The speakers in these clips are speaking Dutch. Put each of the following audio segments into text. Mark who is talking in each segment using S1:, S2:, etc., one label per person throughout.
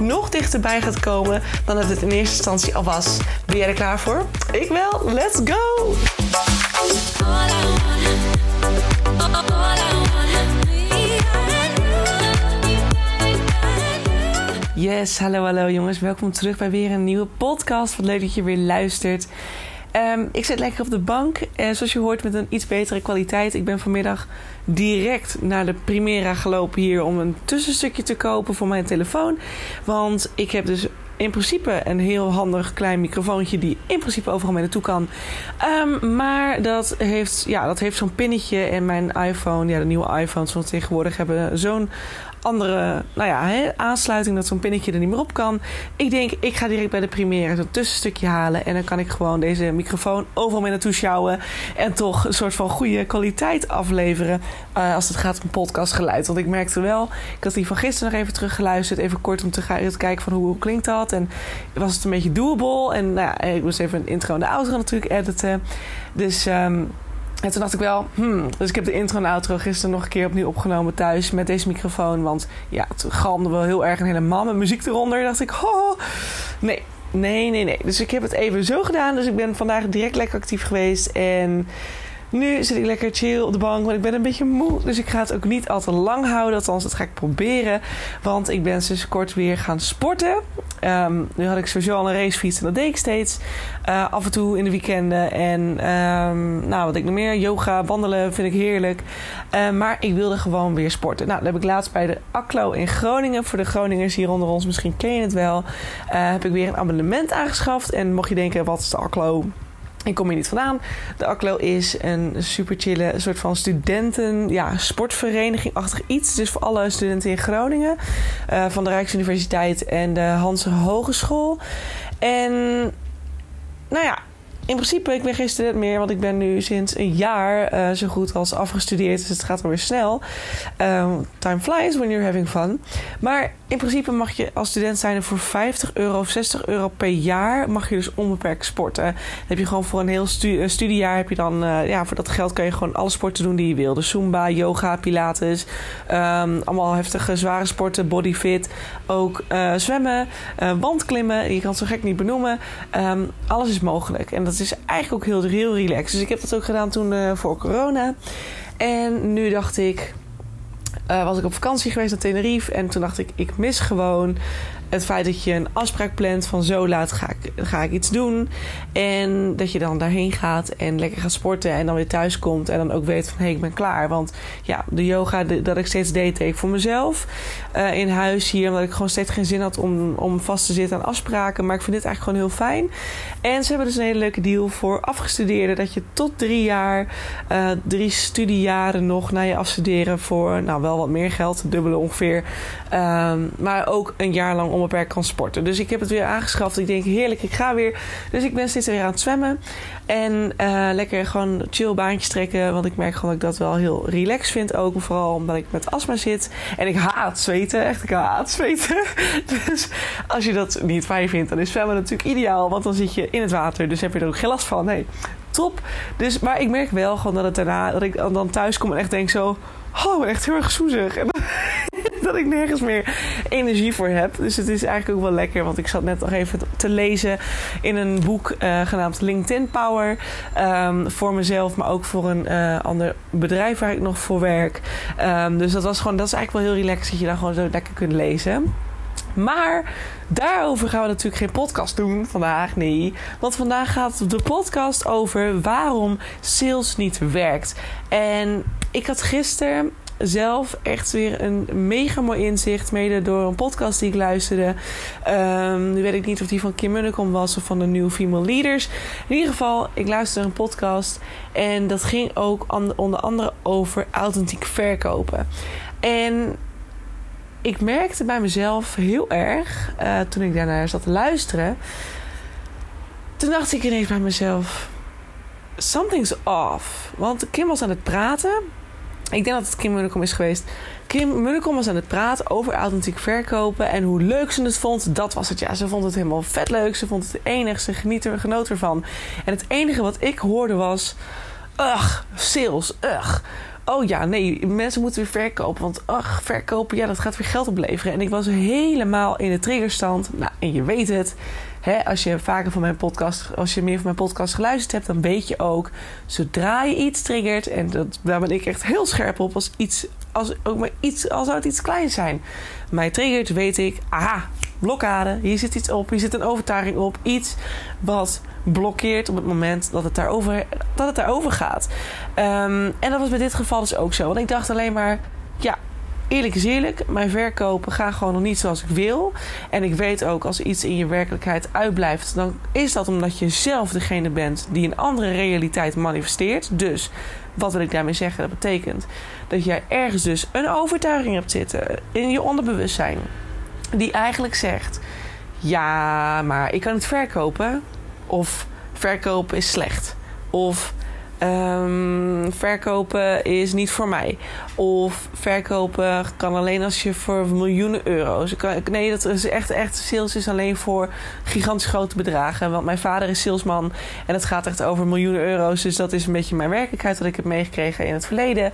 S1: nog dichterbij gaat komen dan dat het in eerste instantie al was. Ben jij er klaar voor? Ik wel. Let's go! Yes, hallo hallo jongens. Welkom terug bij weer een nieuwe podcast. Wat leuk dat je weer luistert. Ehm, ik zit lekker op de bank. Uh, zoals je hoort met een iets betere kwaliteit. Ik ben vanmiddag direct naar de Primera gelopen hier om een tussenstukje te kopen voor mijn telefoon. Want ik heb dus in principe een heel handig klein microfoontje die in principe overal mee naartoe kan. Um, maar dat heeft, ja, dat heeft zo'n pinnetje en mijn iPhone, ja, de nieuwe iPhones van tegenwoordig hebben zo'n andere nou ja, hè, aansluiting dat zo'n pinnetje er niet meer op kan. Ik denk, ik ga direct bij de Premiere zo'n tussenstukje halen. En dan kan ik gewoon deze microfoon overal mee naartoe sjouwen. En toch een soort van goede kwaliteit afleveren. Uh, als het gaat om podcastgeluid. Want ik merkte wel, ik had die van gisteren nog even teruggeluisterd. Even kort om te, te kijken van hoe, hoe klinkt dat. En was het een beetje doable. En nou ja, ik moest even een intro en de outro natuurlijk editen. Dus... Um, en toen dacht ik wel, hmm. Dus ik heb de intro en outro gisteren nog een keer opnieuw opgenomen thuis met deze microfoon. Want ja, het galmde wel heel erg en helemaal met muziek eronder. dacht ik, oh, nee, nee, nee, nee. Dus ik heb het even zo gedaan. Dus ik ben vandaag direct lekker actief geweest. En nu zit ik lekker chill op de bank, want ik ben een beetje moe. Dus ik ga het ook niet al te lang houden. Althans, dat ga ik proberen. Want ik ben sinds kort weer gaan sporten. Um, nu had ik sowieso al een racefiets en dat deed ik steeds. Uh, af en toe in de weekenden. En um, nou, wat ik nog meer? Yoga, wandelen vind ik heerlijk. Uh, maar ik wilde gewoon weer sporten. Nou, dat heb ik laatst bij de Aklo in Groningen. Voor de Groningers hier onder ons, misschien ken je het wel. Uh, heb ik weer een abonnement aangeschaft. En mocht je denken, wat is de Aklo? Ik kom hier niet vandaan. De ACLO is een super chille soort van studenten, ja, sportvereniging-achtig iets. Dus voor alle studenten in Groningen. Uh, van de Rijksuniversiteit en de Hans Hogeschool. En nou ja, in principe, ik ben geen student meer, want ik ben nu sinds een jaar uh, zo goed als afgestudeerd. Dus het gaat alweer snel. Um, time flies when you're having fun. Maar in principe mag je als student zijn voor 50 euro of 60 euro per jaar mag je dus onbeperkt sporten. Dan heb je gewoon voor een heel stu studiejaar heb je dan, uh, ja, voor dat geld kan je gewoon alle sporten doen die je wil. Dus Zumba, yoga, pilates, um, allemaal heftige zware sporten, bodyfit, ook zwemmen, wandklimmen. Je kan het zo gek niet benoemen. Um, alles is mogelijk. En dat is eigenlijk ook heel, heel relaxed. Dus ik heb dat ook gedaan toen uh, voor corona. En nu dacht ik, uh, was ik op vakantie geweest naar Tenerife. En toen dacht ik, ik mis gewoon het feit dat je een afspraak plant van zo laat ga ik, ga ik iets doen. En dat je dan daarheen gaat en lekker gaat sporten en dan weer thuis komt. En dan ook weet van hé, hey, ik ben klaar. Want ja, de yoga dat ik steeds deed, deed ik voor mezelf. Uh, in huis hier, omdat ik gewoon steeds geen zin had om, om vast te zitten aan afspraken. Maar ik vind dit eigenlijk gewoon heel fijn. En ze hebben dus een hele leuke deal voor afgestudeerden. Dat je tot drie jaar, uh, drie studiejaren nog na je afstuderen voor nou wel wat meer geld, dubbele ongeveer. Um, maar ook een jaar lang onbeperkt kan sporten. Dus ik heb het weer aangeschaft. Ik denk heerlijk, ik ga weer. Dus ik ben steeds weer aan het zwemmen. En uh, lekker gewoon chill baantjes trekken. Want ik merk gewoon dat ik dat wel heel relaxed vind ook. Vooral omdat ik met astma zit. En ik haat zweten. Echt, ik haat zweten. Dus als je dat niet fijn vindt, dan is zwemmen natuurlijk ideaal. Want dan zit je in het water. Dus heb je er ook geen last van. Nee, top. Dus, maar ik merk wel gewoon dat het daarna... Dat ik dan thuis kom en echt denk zo... Oh, echt heel erg zoezig. En dat ik nergens meer energie voor heb. Dus het is eigenlijk ook wel lekker. Want ik zat net nog even te lezen in een boek uh, genaamd LinkedIn Power. Um, voor mezelf, maar ook voor een uh, ander bedrijf waar ik nog voor werk. Um, dus dat was gewoon, dat is eigenlijk wel heel relaxed dat je daar gewoon zo lekker kunt lezen. Maar daarover gaan we natuurlijk geen podcast doen vandaag. Nee. Want vandaag gaat de podcast over waarom sales niet werkt. En ik had gisteren zelf echt weer een mega mooi inzicht. Mede door een podcast die ik luisterde. Um, nu weet ik niet of die van Kim Munnekom was of van de New Female Leaders. In ieder geval, ik luisterde een podcast. En dat ging ook onder andere over authentiek verkopen. En ik merkte bij mezelf heel erg, uh, toen ik daarnaar zat te luisteren. Toen dacht ik ineens bij mezelf: something's off. Want Kim was aan het praten. Ik denk dat het Kim Munnekom is geweest. Kim Munnekom was aan het praten over authentiek verkopen en hoe leuk ze het vond. Dat was het, ja. Ze vond het helemaal vet leuk. Ze vond het enig. Ze geniet er, genoot ervan. En het enige wat ik hoorde was... Ugh, sales, ugh. Oh ja, nee, mensen moeten weer verkopen. Want ach, verkopen, ja, dat gaat weer geld opleveren. En ik was helemaal in de triggerstand. Nou, en je weet het. Hè, als je vaker van mijn podcast, als je meer van mijn podcast geluisterd hebt, dan weet je ook. Zodra je iets triggert, en dat, daar ben ik echt heel scherp op, als iets, als, ook maar iets, als zou het iets kleins zijn. Mij triggert, weet ik, aha, blokkade. Hier zit iets op, hier zit een overtuiging op. Iets wat blokkeert op het moment dat het daarover, dat het daarover gaat. Um, en dat was bij dit geval dus ook zo. Want ik dacht alleen maar, ja, eerlijk is eerlijk, mijn verkopen gaan gewoon nog niet zoals ik wil. En ik weet ook, als iets in je werkelijkheid uitblijft, dan is dat omdat je zelf degene bent die een andere realiteit manifesteert. Dus wat wil ik daarmee zeggen? Dat betekent dat jij ergens dus een overtuiging hebt zitten in je onderbewustzijn, die eigenlijk zegt: ja, maar ik kan het verkopen. Of verkopen is slecht. Of um, verkopen is niet voor mij. Of verkopen kan alleen als je voor miljoenen euro's. Nee, dat is echt, echt. Sales is alleen voor gigantisch grote bedragen. Want mijn vader is salesman en het gaat echt over miljoenen euro's. Dus dat is een beetje mijn werkelijkheid wat ik heb meegekregen in het verleden.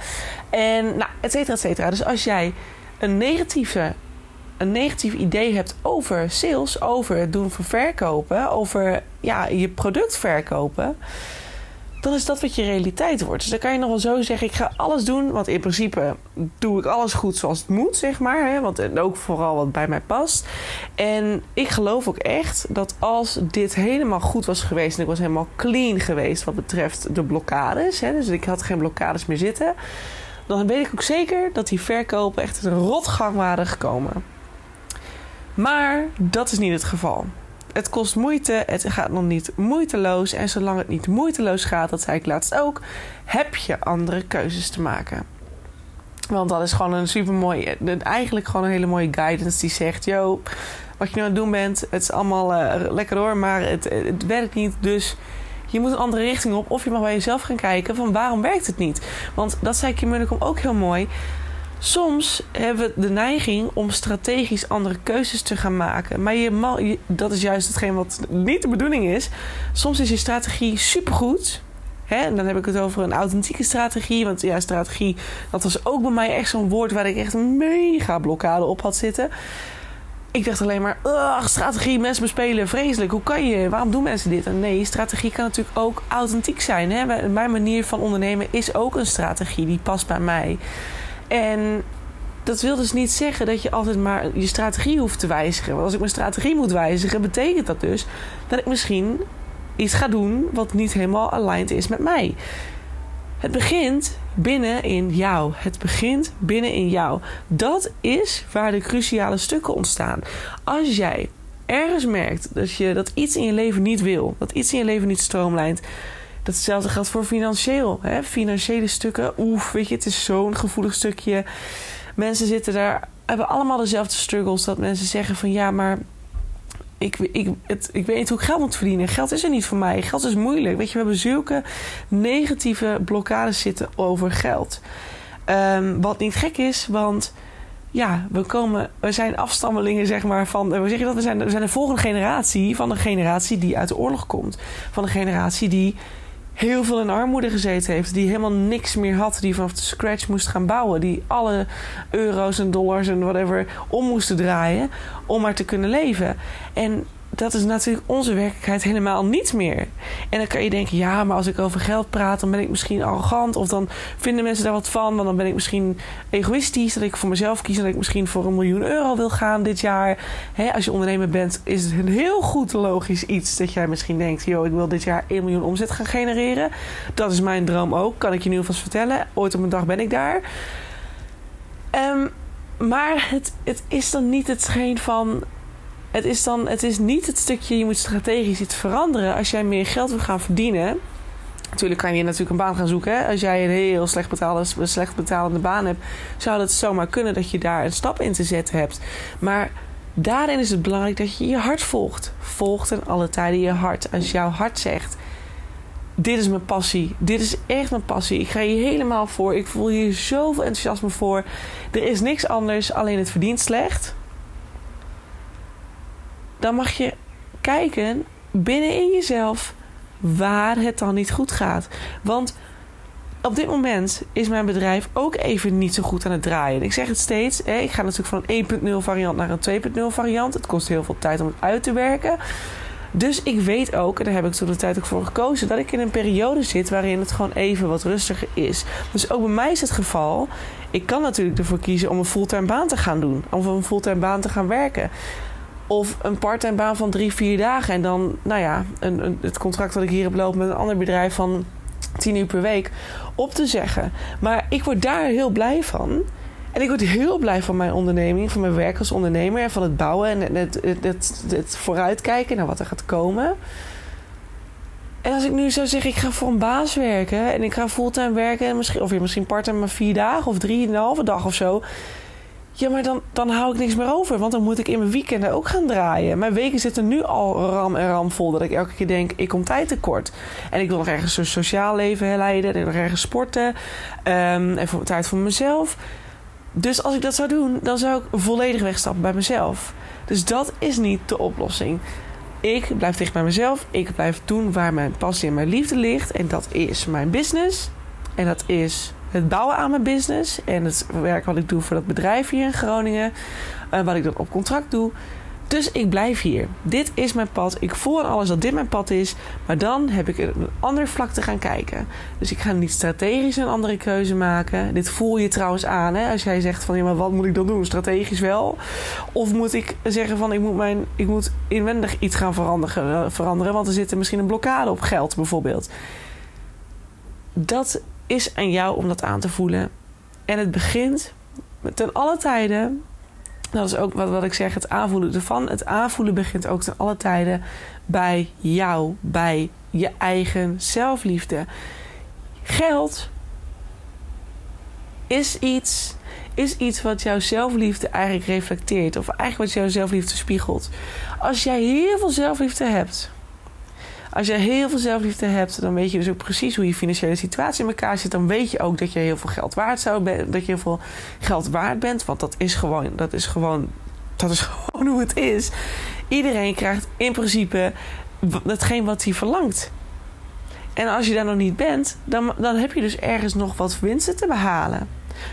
S1: En nou, et cetera, et cetera. Dus als jij een negatieve een negatief idee hebt over sales, over het doen van verkopen, over ja, je product verkopen, dan is dat wat je realiteit wordt. Dus dan kan je nog wel zo zeggen: ik ga alles doen, want in principe doe ik alles goed zoals het moet, zeg maar. Hè? Want ook vooral wat bij mij past. En ik geloof ook echt dat als dit helemaal goed was geweest en ik was helemaal clean geweest wat betreft de blokkades, hè? dus ik had geen blokkades meer zitten. Dan weet ik ook zeker dat die verkopen echt een rotgang waren gekomen. Maar dat is niet het geval. Het kost moeite, het gaat nog niet moeiteloos. En zolang het niet moeiteloos gaat, dat zei ik laatst ook, heb je andere keuzes te maken. Want dat is gewoon een super mooi, eigenlijk gewoon een hele mooie guidance die zegt: Yo, wat je nu aan het doen bent, het is allemaal uh, lekker hoor, maar het, het werkt niet. Dus je moet een andere richting op. Of je mag bij jezelf gaan kijken van waarom werkt het niet. Want dat zei Kim Munnekom ook heel mooi. Soms hebben we de neiging om strategisch andere keuzes te gaan maken. Maar je, dat is juist hetgeen wat niet de bedoeling is. Soms is je strategie supergoed. Hè? En dan heb ik het over een authentieke strategie. Want ja, strategie, dat was ook bij mij echt zo'n woord waar ik echt een mega blokkade op had zitten. Ik dacht alleen maar, strategie, mensen bespelen, vreselijk. Hoe kan je? Waarom doen mensen dit? En nee, strategie kan natuurlijk ook authentiek zijn. Hè? Mijn manier van ondernemen is ook een strategie. Die past bij mij. En dat wil dus niet zeggen dat je altijd maar je strategie hoeft te wijzigen. Want als ik mijn strategie moet wijzigen, betekent dat dus dat ik misschien iets ga doen wat niet helemaal aligned is met mij. Het begint binnen in jou. Het begint binnen in jou. Dat is waar de cruciale stukken ontstaan. Als jij ergens merkt dat je dat iets in je leven niet wil, dat iets in je leven niet stroomlijnt, Datzelfde geldt voor financieel. Hè? Financiële stukken, oef, weet je, het is zo'n gevoelig stukje. Mensen zitten daar, hebben allemaal dezelfde struggles. Dat mensen zeggen van ja, maar ik, ik, het, ik weet niet hoe ik geld moet verdienen. Geld is er niet voor mij. Geld is moeilijk. Weet je, we hebben zulke negatieve blokkades zitten over geld. Um, wat niet gek is, want ja, we, komen, we zijn afstammelingen zeg maar, van. Hoe zeg je dat? We zijn, we zijn de volgende generatie van een generatie die uit de oorlog komt. Van een generatie die heel veel in armoede gezeten heeft. Die helemaal niks meer had. Die vanaf de scratch moest gaan bouwen. Die alle euro's en dollars en whatever om moesten draaien. Om maar te kunnen leven. En dat is natuurlijk onze werkelijkheid helemaal niet meer. En dan kan je denken, ja, maar als ik over geld praat, dan ben ik misschien arrogant. Of dan vinden mensen daar wat van. Want dan ben ik misschien egoïstisch. Dat ik voor mezelf kies. Dat ik misschien voor een miljoen euro wil gaan dit jaar. als je ondernemer bent, is het een heel goed logisch iets. Dat jij misschien denkt, joh, ik wil dit jaar 1 miljoen omzet gaan genereren. Dat is mijn droom ook. Kan ik je nu alvast vertellen. Ooit op een dag ben ik daar. Um, maar het, het is dan niet hetgeen van het is dan het is niet het stukje je moet strategisch iets veranderen als jij meer geld wil gaan verdienen. Natuurlijk kan je natuurlijk een baan gaan zoeken. Hè? Als jij een heel slecht, betaalde, slecht betalende baan hebt, zou het zomaar kunnen dat je daar een stap in te zetten hebt. Maar daarin is het belangrijk dat je je hart volgt. Volgt in alle tijden je hart. Als jouw hart zegt: Dit is mijn passie. Dit is echt mijn passie. Ik ga hier helemaal voor. Ik voel hier zoveel enthousiasme voor. Er is niks anders, alleen het verdient slecht. Dan mag je kijken binnenin jezelf waar het dan niet goed gaat. Want op dit moment is mijn bedrijf ook even niet zo goed aan het draaien. Ik zeg het steeds, ik ga natuurlijk van een 1.0 variant naar een 2.0 variant. Het kost heel veel tijd om het uit te werken. Dus ik weet ook, en daar heb ik toen de tijd ook voor gekozen, dat ik in een periode zit waarin het gewoon even wat rustiger is. Dus ook bij mij is het geval. Ik kan natuurlijk ervoor kiezen om een fulltime baan te gaan doen, om een fulltime baan te gaan werken. Of een parttime baan van drie, vier dagen. En dan, nou ja, een, het contract dat ik hier heb lopen met een ander bedrijf van tien uur per week op te zeggen. Maar ik word daar heel blij van. En ik word heel blij van mijn onderneming, van mijn werk als ondernemer en van het bouwen en het, het, het, het vooruitkijken naar wat er gaat komen. En als ik nu zou zeggen, ik ga voor een baas werken en ik ga fulltime werken, en misschien, of misschien parttime maar vier dagen of drieënhalve dag of zo. Ja, maar dan, dan hou ik niks meer over. Want dan moet ik in mijn weekenden ook gaan draaien. Mijn weken zitten nu al ram en ram vol. Dat ik elke keer denk, ik kom tijd tekort. En ik wil nog ergens een sociaal leven leiden. En ik wil nog ergens sporten. Um, en voor, tijd voor mezelf. Dus als ik dat zou doen, dan zou ik volledig wegstappen bij mezelf. Dus dat is niet de oplossing. Ik blijf dicht bij mezelf. Ik blijf doen waar mijn passie en mijn liefde ligt. En dat is mijn business. En dat is het bouwen aan mijn business en het werk wat ik doe voor dat bedrijf hier in Groningen, uh, wat ik dan op contract doe. Dus ik blijf hier. Dit is mijn pad. Ik voel aan alles dat dit mijn pad is. Maar dan heb ik een ander vlak te gaan kijken. Dus ik ga niet strategisch een andere keuze maken. Dit voel je trouwens aan. Hè? Als jij zegt van ja, maar wat moet ik dan doen? Strategisch wel. Of moet ik zeggen van ik moet, mijn, ik moet inwendig iets gaan veranderen, veranderen. Want er zit er misschien een blokkade op geld bijvoorbeeld. Dat is aan jou om dat aan te voelen. En het begint ten alle tijden. Dat is ook wat, wat ik zeg, het aanvoelen ervan. Het aanvoelen begint ook ten alle tijden bij jou, bij je eigen zelfliefde. Geld is iets, is iets wat jouw zelfliefde eigenlijk reflecteert. Of eigenlijk wat jouw zelfliefde spiegelt. Als jij heel veel zelfliefde hebt als je heel veel zelfliefde hebt, dan weet je dus ook precies hoe je financiële situatie in elkaar zit. Dan weet je ook dat je heel veel geld waard zou dat je heel veel geld waard bent. Want dat is gewoon, dat is gewoon, dat is gewoon hoe het is. Iedereen krijgt in principe hetgeen wat hij verlangt. En als je daar nog niet bent, dan, dan heb je dus ergens nog wat winsten te behalen.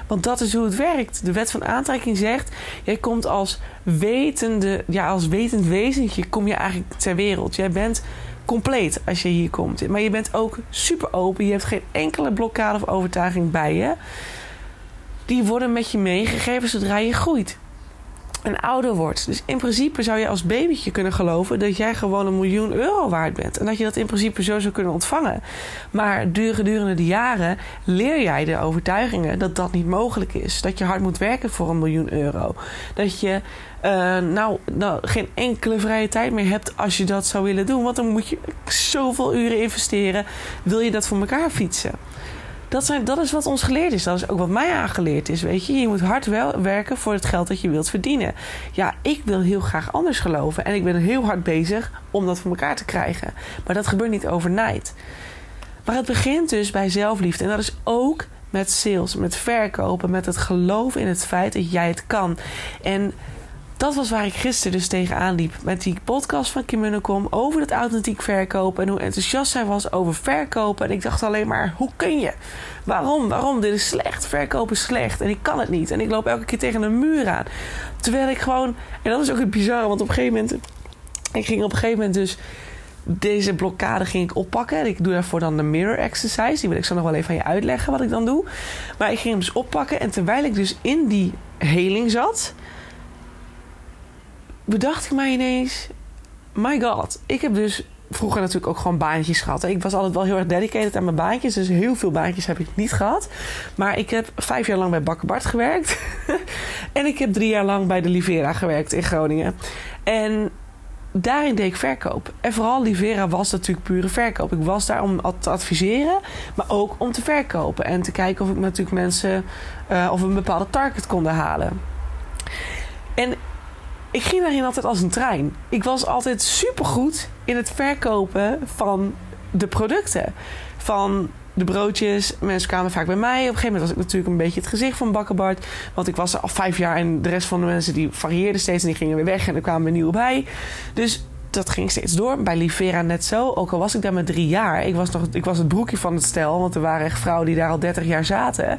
S1: Want dat is hoe het werkt. De wet van aantrekking zegt: jij komt als wetende, ja, als wetend wezentje kom je eigenlijk ter wereld. Jij bent compleet als je hier komt. Maar je bent ook super open. Je hebt geen enkele blokkade of overtuiging bij je. Die worden met je meegegeven zodra je groeit. En ouder wordt. Dus in principe zou je als babytje kunnen geloven dat jij gewoon een miljoen euro waard bent. En dat je dat in principe zo zou kunnen ontvangen. Maar gedurende de jaren leer jij de overtuigingen dat dat niet mogelijk is. Dat je hard moet werken voor een miljoen euro. Dat je uh, nou, nou, geen enkele vrije tijd meer hebt als je dat zou willen doen. Want dan moet je zoveel uren investeren. Wil je dat voor elkaar fietsen? Dat, zijn, dat is wat ons geleerd is. Dat is ook wat mij aangeleerd is. Weet je, je moet hard wel werken voor het geld dat je wilt verdienen. Ja, ik wil heel graag anders geloven. En ik ben heel hard bezig om dat voor elkaar te krijgen. Maar dat gebeurt niet overnight. Maar het begint dus bij zelfliefde. En dat is ook met sales, met verkopen, met het geloven in het feit dat jij het kan. En dat was waar ik gisteren dus tegenaan liep. Met die podcast van Kim Munnekom over het authentiek verkopen. En hoe enthousiast zij was over verkopen. En ik dacht alleen maar, hoe kun je? Waarom? Waarom? Dit is slecht. Verkopen is slecht. En ik kan het niet. En ik loop elke keer tegen een muur aan. Terwijl ik gewoon... En dat is ook het bizarre. Want op een gegeven moment... Ik ging op een gegeven moment dus... Deze blokkade ging ik oppakken. En ik doe daarvoor dan de mirror exercise. Die wil ik zo nog wel even aan je uitleggen wat ik dan doe. Maar ik ging hem dus oppakken. En terwijl ik dus in die heling zat bedacht ik mij ineens: my god, ik heb dus vroeger natuurlijk ook gewoon baantjes gehad. Ik was altijd wel heel erg dedicated aan mijn baantjes. Dus heel veel baantjes heb ik niet gehad. Maar ik heb vijf jaar lang bij Bakker Bart gewerkt. en ik heb drie jaar lang bij de Livera gewerkt in Groningen. En daarin deed ik verkoop. En vooral Livera was natuurlijk pure verkoop. Ik was daar om te adviseren, maar ook om te verkopen. En te kijken of ik natuurlijk mensen uh, of een bepaalde target konden halen. En ik ging daarin altijd als een trein. Ik was altijd supergoed in het verkopen van de producten. Van de broodjes. Mensen kwamen vaak bij mij. Op een gegeven moment was ik natuurlijk een beetje het gezicht van Bakkerbart. Want ik was er al vijf jaar en de rest van de mensen die varieerden steeds en die gingen weer weg en er kwamen weer nieuwe bij. Dus dat ging steeds door. Bij Livera net zo. Ook al was ik daar maar drie jaar. Ik was, nog, ik was het broekje van het stel. Want er waren echt vrouwen die daar al 30 jaar zaten.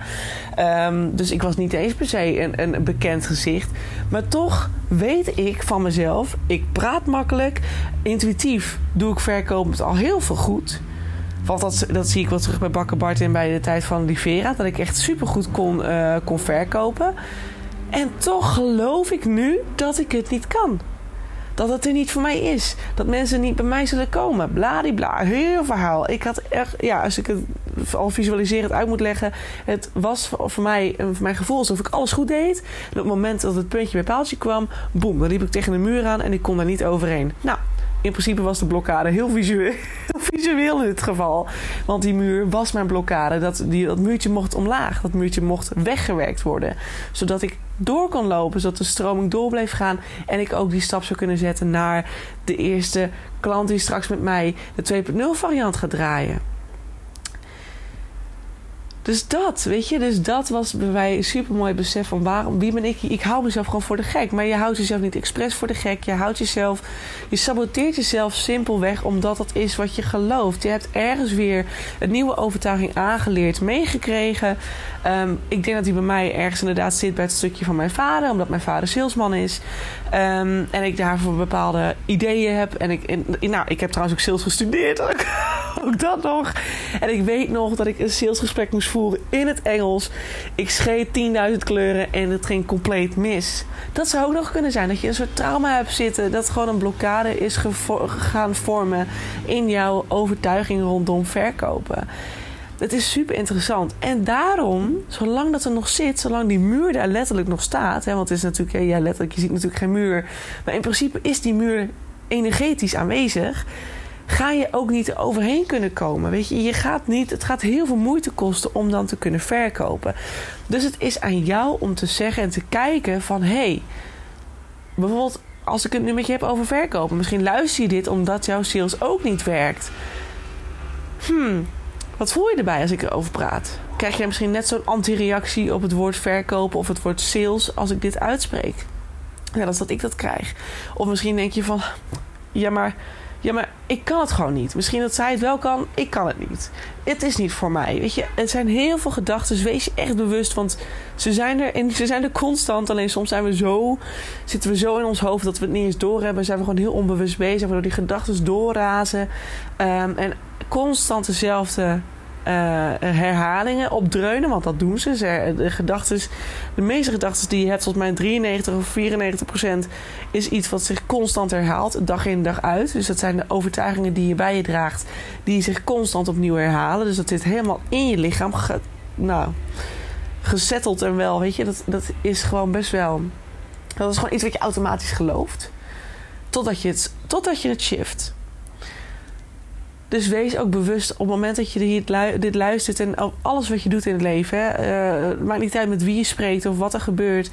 S1: Ehm, dus ik was niet eens per se een, een bekend gezicht. Maar toch weet ik van mezelf. Ik praat makkelijk. Intuïtief doe ik verkopend al heel veel goed. Want dat, dat zie ik wel terug bij Bakker Bart en bij de tijd van Livera. Dat ik echt supergoed kon, uh, kon verkopen. En toch geloof ik nu dat ik het niet kan. Dat het er niet voor mij is. Dat mensen niet bij mij zullen komen. Bladibla. Heel verhaal. Ik had echt, ja, als ik het al visualiserend uit moet leggen. Het was voor mij, voor mijn gevoel alsof ik alles goed deed. En op het moment dat het puntje bij paaltje kwam, boem, dan liep ik tegen de muur aan en ik kon daar niet overheen. Nou, in principe was de blokkade heel visueel, visueel in dit geval. Want die muur was mijn blokkade. Dat, die, dat muurtje mocht omlaag. Dat muurtje mocht weggewerkt worden. Zodat ik door kon lopen. Zodat de stroming door bleef gaan. En ik ook die stap zou kunnen zetten naar de eerste klant die straks met mij de 2.0 variant gaat draaien. Dus dat, weet je, dus dat was bij mij een super mooi besef van waarom, wie ben ik? Ik hou mezelf gewoon voor de gek. Maar je houdt jezelf niet expres voor de gek. Je houdt jezelf, je saboteert jezelf simpelweg omdat dat is wat je gelooft. Je hebt ergens weer een nieuwe overtuiging aangeleerd, meegekregen. Um, ik denk dat die bij mij ergens inderdaad zit bij het stukje van mijn vader, omdat mijn vader salesman is. Um, en ik daarvoor bepaalde ideeën heb. En ik, nou, ik heb trouwens ook sales gestudeerd. ook dat nog. En ik weet nog dat ik een salesgesprek moest voeren in het Engels. Ik schreef 10.000 kleuren en het ging compleet mis. Dat zou ook nog kunnen zijn dat je een soort trauma hebt zitten. Dat gewoon een blokkade is gaan vormen in jouw overtuiging rondom verkopen. Het is super interessant. En daarom, zolang dat er nog zit, zolang die muur daar letterlijk nog staat. Hè, want is natuurlijk, ja, letterlijk, je ziet natuurlijk geen muur. Maar in principe is die muur energetisch aanwezig ga je ook niet overheen kunnen komen. Weet je, je gaat niet, het gaat heel veel moeite kosten om dan te kunnen verkopen. Dus het is aan jou om te zeggen en te kijken van hé, hey, bijvoorbeeld als ik het nu met je heb over verkopen, misschien luister je dit omdat jouw sales ook niet werkt. Hmm, wat voel je erbij als ik erover praat? Krijg jij misschien net zo'n anti-reactie op het woord verkopen of het woord sales als ik dit uitspreek? Dat is dat ik dat krijg. Of misschien denk je van, ja maar ja, maar ik kan het gewoon niet. Misschien dat zij het wel kan, ik kan het niet. Het is niet voor mij. Weet je, het zijn heel veel gedachten. Wees je echt bewust, want ze zijn er en ze zijn er constant. Alleen soms zijn we zo, zitten we zo in ons hoofd dat we het niet eens doorhebben. Zijn we gewoon heel onbewust bezig, waardoor die gedachten doorrazen. Um, en constant dezelfde herhalingen opdreunen, want dat doen ze. De, gedachtes, de meeste gedachten die je hebt, volgens mij 93 of 94 procent, is iets wat zich constant herhaalt, dag in dag uit. Dus dat zijn de overtuigingen die je bij je draagt, die zich constant opnieuw herhalen. Dus dat zit helemaal in je lichaam, nou, gezetteld en wel, weet je, dat, dat is gewoon best wel. Dat is gewoon iets wat je automatisch gelooft. Totdat je het, totdat je het shift. Dus wees ook bewust op het moment dat je dit luistert en alles wat je doet in het leven. Het maakt niet uit met wie je spreekt of wat er gebeurt.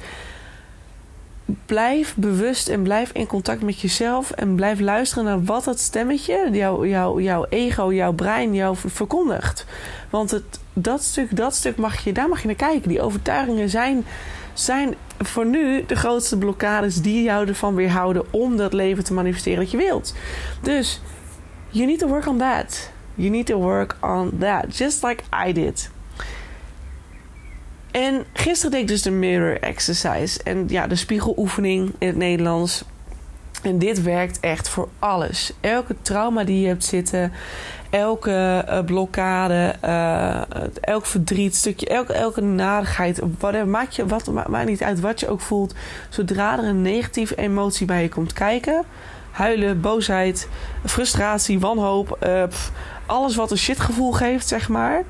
S1: Blijf bewust en blijf in contact met jezelf. En blijf luisteren naar wat dat stemmetje, jouw, jouw, jouw ego, jouw brein jou verkondigt. Want het, dat, stuk, dat stuk mag je, daar mag je naar kijken. Die overtuigingen zijn, zijn voor nu de grootste blokkades die jou ervan weerhouden om dat leven te manifesteren dat je wilt. Dus You need to work on that. You need to work on that. Just like I did. En gisteren deed ik dus de mirror exercise. En ja, de spiegeloefening in het Nederlands. En dit werkt echt voor alles. Elke trauma die je hebt zitten, elke uh, blokkade, uh, elk verdriet, stukje, elke, elke narigheid, whatever, maakt je, wat, maakt niet uit wat je ook voelt. Zodra er een negatieve emotie bij je komt kijken, huilen, boosheid, frustratie, wanhoop. Uh, alles wat een shitgevoel geeft, zeg maar.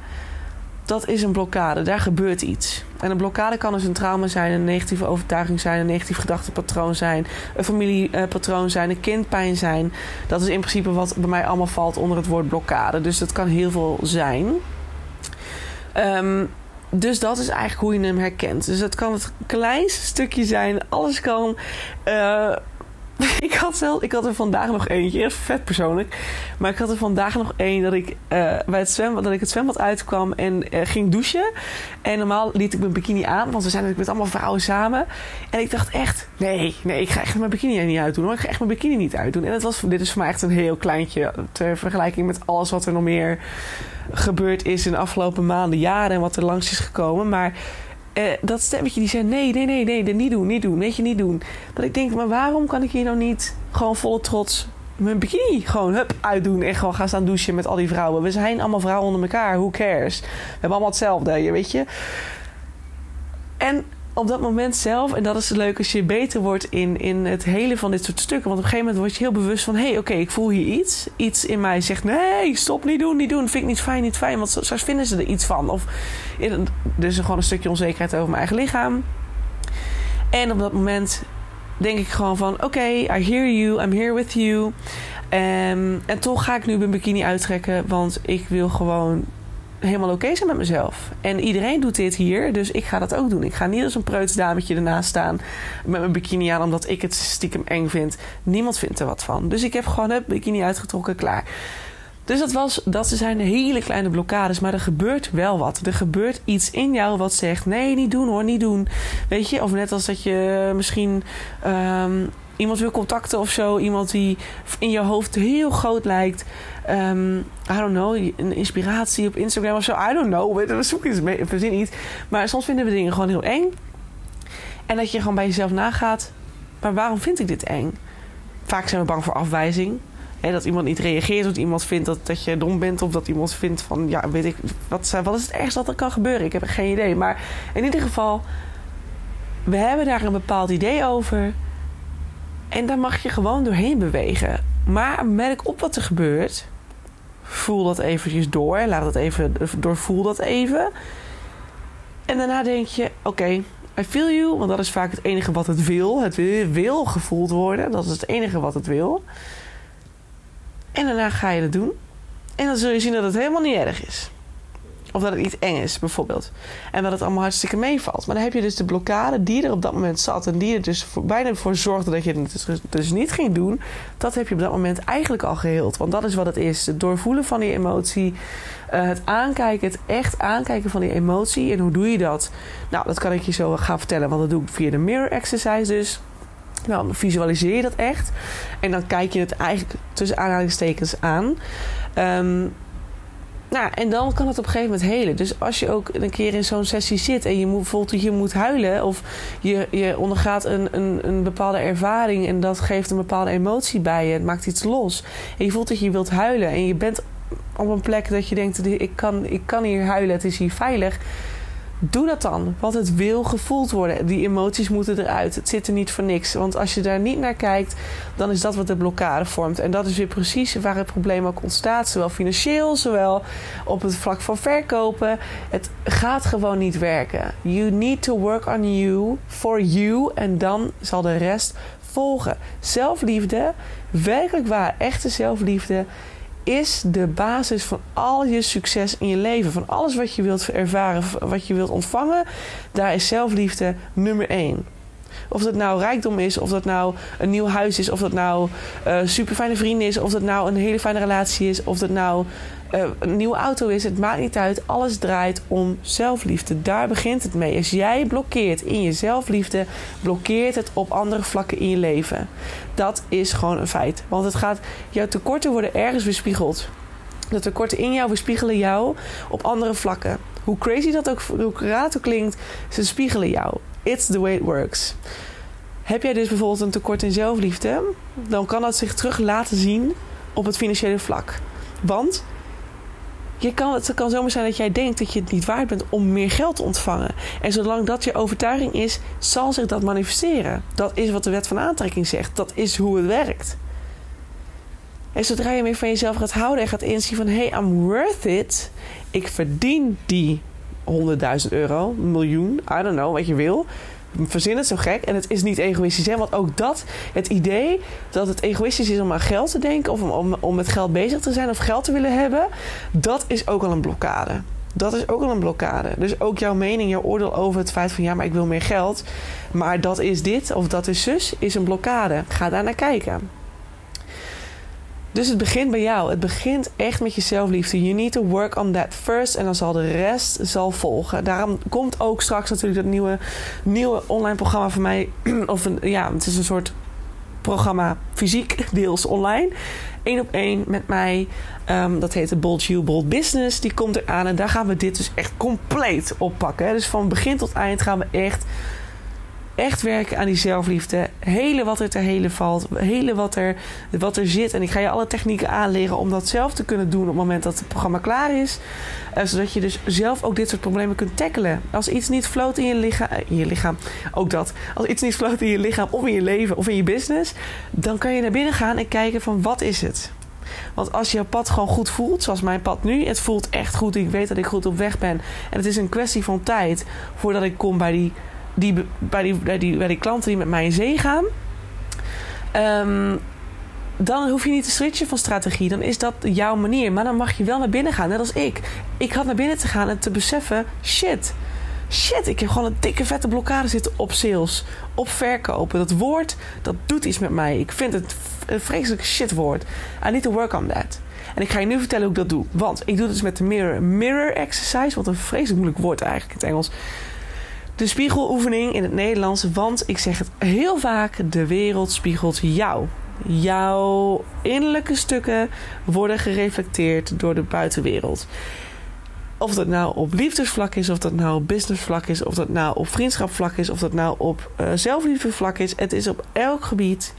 S1: Dat is een blokkade. Daar gebeurt iets. En een blokkade kan dus een trauma zijn, een negatieve overtuiging zijn, een negatief gedachtepatroon zijn, een familiepatroon zijn, een kindpijn zijn. Dat is in principe wat bij mij allemaal valt onder het woord blokkade. Dus dat kan heel veel zijn. Um, dus dat is eigenlijk hoe je hem herkent. Dus het kan het kleinste stukje zijn. Alles kan. Uh, ik, had zelf, ik had er vandaag nog eentje. Echt vet persoonlijk. Maar ik had er vandaag nog één dat ik, uh, bij het zwembad, dat ik het zwembad uitkwam en uh, ging douchen. En normaal liet ik mijn bikini aan, want we zijn met allemaal vrouwen samen. En ik dacht echt, nee, nee, ik ga echt mijn bikini niet uitdoen hoor. Ik ga echt mijn bikini niet uitdoen. En het was, dit is voor mij echt een heel kleintje ter vergelijking met alles wat er nog meer gebeurd is in de afgelopen maanden, jaren en wat er langs is gekomen. Maar eh, dat stemmetje die zei: nee, nee, nee, nee, niet doen, niet doen, weet je, niet doen. Dat ik denk: maar waarom kan ik hier nou niet gewoon volle trots mijn bikini gewoon hup uitdoen en gewoon gaan staan douchen met al die vrouwen? We zijn allemaal vrouwen onder elkaar, who cares? We hebben allemaal hetzelfde, weet je. En op dat moment zelf, en dat is leuk als je beter wordt in, in het hele van dit soort stukken. Want op een gegeven moment word je heel bewust van: hé, hey, oké, ik voel hier iets. Iets in mij zegt: nee, stop, niet doen, niet doen. Vind ik niet fijn, niet fijn. Want straks vinden ze er iets van. Of er is gewoon een stukje onzekerheid over mijn eigen lichaam. En op dat moment denk ik gewoon van: oké, I hear you, I'm here with you. Um, en toch ga ik nu mijn bikini uittrekken, want ik wil gewoon helemaal oké zijn met mezelf. En iedereen doet dit hier, dus ik ga dat ook doen. Ik ga niet als een preutsdametje ernaast staan met mijn bikini aan, omdat ik het stiekem eng vind. Niemand vindt er wat van. Dus ik heb gewoon het bikini uitgetrokken, klaar. Dus dat, was, dat zijn hele kleine blokkades, maar er gebeurt wel wat. Er gebeurt iets in jou wat zegt: nee, niet doen hoor, niet doen. Weet je, of net als dat je misschien. Um, iemand wil contacten of zo. Iemand die in je hoofd heel groot lijkt. Um, I don't know, een inspiratie op Instagram of zo. I don't know, we zoeken mee, verzin niet. Maar soms vinden we dingen gewoon heel eng. En dat je gewoon bij jezelf nagaat. Maar waarom vind ik dit eng? Vaak zijn we bang voor afwijzing. dat iemand niet reageert, dat iemand vindt dat, dat je dom bent, of dat iemand vindt van, ja, weet ik, wat, wat is het ergste wat er kan gebeuren? Ik heb geen idee. Maar in ieder geval, we hebben daar een bepaald idee over. En daar mag je gewoon doorheen bewegen. Maar merk op wat er gebeurt. Voel dat eventjes door. Laat dat even, doorvoel dat even. En daarna denk je, oké, I feel you. Want dat is vaak het enige wat het wil. Het wil gevoeld worden. Dat is het enige wat het wil. En daarna ga je het doen. En dan zul je zien dat het helemaal niet erg is. Of dat het niet eng is, bijvoorbeeld. En dat het allemaal hartstikke meevalt. Maar dan heb je dus de blokkade die er op dat moment zat. En die er dus bijna voor zorgde dat je het dus, dus niet ging doen. Dat heb je op dat moment eigenlijk al geheeld. Want dat is wat het is. Het doorvoelen van die emotie. Uh, het aankijken, het echt aankijken van die emotie. En hoe doe je dat? Nou, dat kan ik je zo gaan vertellen. Want dat doe ik via de mirror exercise dus. Dan visualiseer je dat echt. En dan kijk je het eigenlijk tussen aanhalingstekens aan. Um, nou, en dan kan het op een gegeven moment helen. Dus als je ook een keer in zo'n sessie zit en je voelt dat je moet huilen, of je, je ondergaat een, een, een bepaalde ervaring en dat geeft een bepaalde emotie bij je, het maakt iets los. En je voelt dat je wilt huilen en je bent op een plek dat je denkt: ik kan, ik kan hier huilen, het is hier veilig Doe dat dan, want het wil gevoeld worden. Die emoties moeten eruit. Het zit er niet voor niks. Want als je daar niet naar kijkt, dan is dat wat de blokkade vormt. En dat is weer precies waar het probleem ook ontstaat. Zowel financieel, zowel op het vlak van verkopen. Het gaat gewoon niet werken. You need to work on you, for you. En dan zal de rest volgen. Zelfliefde, werkelijk waar, echte zelfliefde is de basis van al je succes in je leven. Van alles wat je wilt ervaren, wat je wilt ontvangen. Daar is zelfliefde nummer één. Of dat nou rijkdom is, of dat nou een nieuw huis is, of dat nou uh, super fijne vrienden is, of dat nou een hele fijne relatie is, of dat nou uh, een nieuwe auto is. Het maakt niet uit. Alles draait om zelfliefde. Daar begint het mee. Als jij blokkeert in je zelfliefde, blokkeert het op andere vlakken in je leven. Dat is gewoon een feit. Want het gaat, jouw tekorten worden ergens weerspiegeld. De tekorten in jou weerspiegelen jou op andere vlakken. Hoe crazy dat ook, hoe raar klinkt, ze spiegelen jou. It's the way it works. Heb jij dus bijvoorbeeld een tekort in zelfliefde, dan kan dat zich terug laten zien op het financiële vlak. Want je kan, het kan zomaar zijn dat jij denkt dat je het niet waard bent om meer geld te ontvangen. En zolang dat je overtuiging is, zal zich dat manifesteren. Dat is wat de wet van aantrekking zegt. Dat is hoe het werkt. En zodra je meer van jezelf gaat houden en gaat inzien van... hey, I'm worth it. Ik verdien die 100.000 euro, miljoen, I don't know, wat je wil. Verzin het zo gek. En het is niet egoïstisch. Hè? Want ook dat, het idee dat het egoïstisch is om aan geld te denken... of om, om, om met geld bezig te zijn of geld te willen hebben... dat is ook al een blokkade. Dat is ook al een blokkade. Dus ook jouw mening, jouw oordeel over het feit van... ja, maar ik wil meer geld. Maar dat is dit of dat is zus, is een blokkade. Ga daar naar kijken. Dus het begint bij jou. Het begint echt met je zelfliefde. You need to work on that first. En dan zal de rest zal volgen. Daarom komt ook straks natuurlijk dat nieuwe, nieuwe online programma van mij. Of een, ja, het is een soort programma fysiek, deels online. Eén op één met mij. Um, dat heet de Bold You Bold Business. Die komt eraan. En daar gaan we dit dus echt compleet oppakken. Dus van begin tot eind gaan we echt echt werken aan die zelfliefde. Hele wat er te helen valt. Hele wat er, wat er zit. En ik ga je alle technieken aanleren om dat zelf te kunnen doen op het moment dat het programma klaar is. Uh, zodat je dus zelf ook dit soort problemen kunt tackelen. Als iets niet floot in je lichaam, in je lichaam, ook dat. Als iets niet floot in je lichaam of in je leven of in je business, dan kan je naar binnen gaan en kijken van wat is het. Want als jouw pad gewoon goed voelt, zoals mijn pad nu, het voelt echt goed. Ik weet dat ik goed op weg ben. En het is een kwestie van tijd voordat ik kom bij die die, bij, die, bij, die, bij die klanten die met mij in zee gaan. Ehm, dan hoef je niet te switchen van strategie. Dan is dat jouw manier. Maar dan mag je wel naar binnen gaan, net als ik. Ik had naar binnen te gaan en te beseffen: shit, shit, ik heb gewoon een dikke vette blokkade zitten op sales, op verkopen. Dat woord, dat doet iets met mij. Ik vind het een vreselijk shitwoord. I need to work on that. En ik ga je nu vertellen hoe ik dat doe. Want ik doe het dus met de mirror, mirror exercise. Wat een vreselijk moeilijk woord eigenlijk in het Engels de spiegeloefening in het Nederlands. Want ik zeg het heel vaak: de wereld spiegelt jou. Jouw innerlijke stukken worden gereflecteerd door de buitenwereld. Of dat nou op liefdesvlak is, of dat nou op businessvlak is, of dat nou op vriendschapvlak is, of dat nou op uh, zelfliefdevlak is. Het is op elk gebied,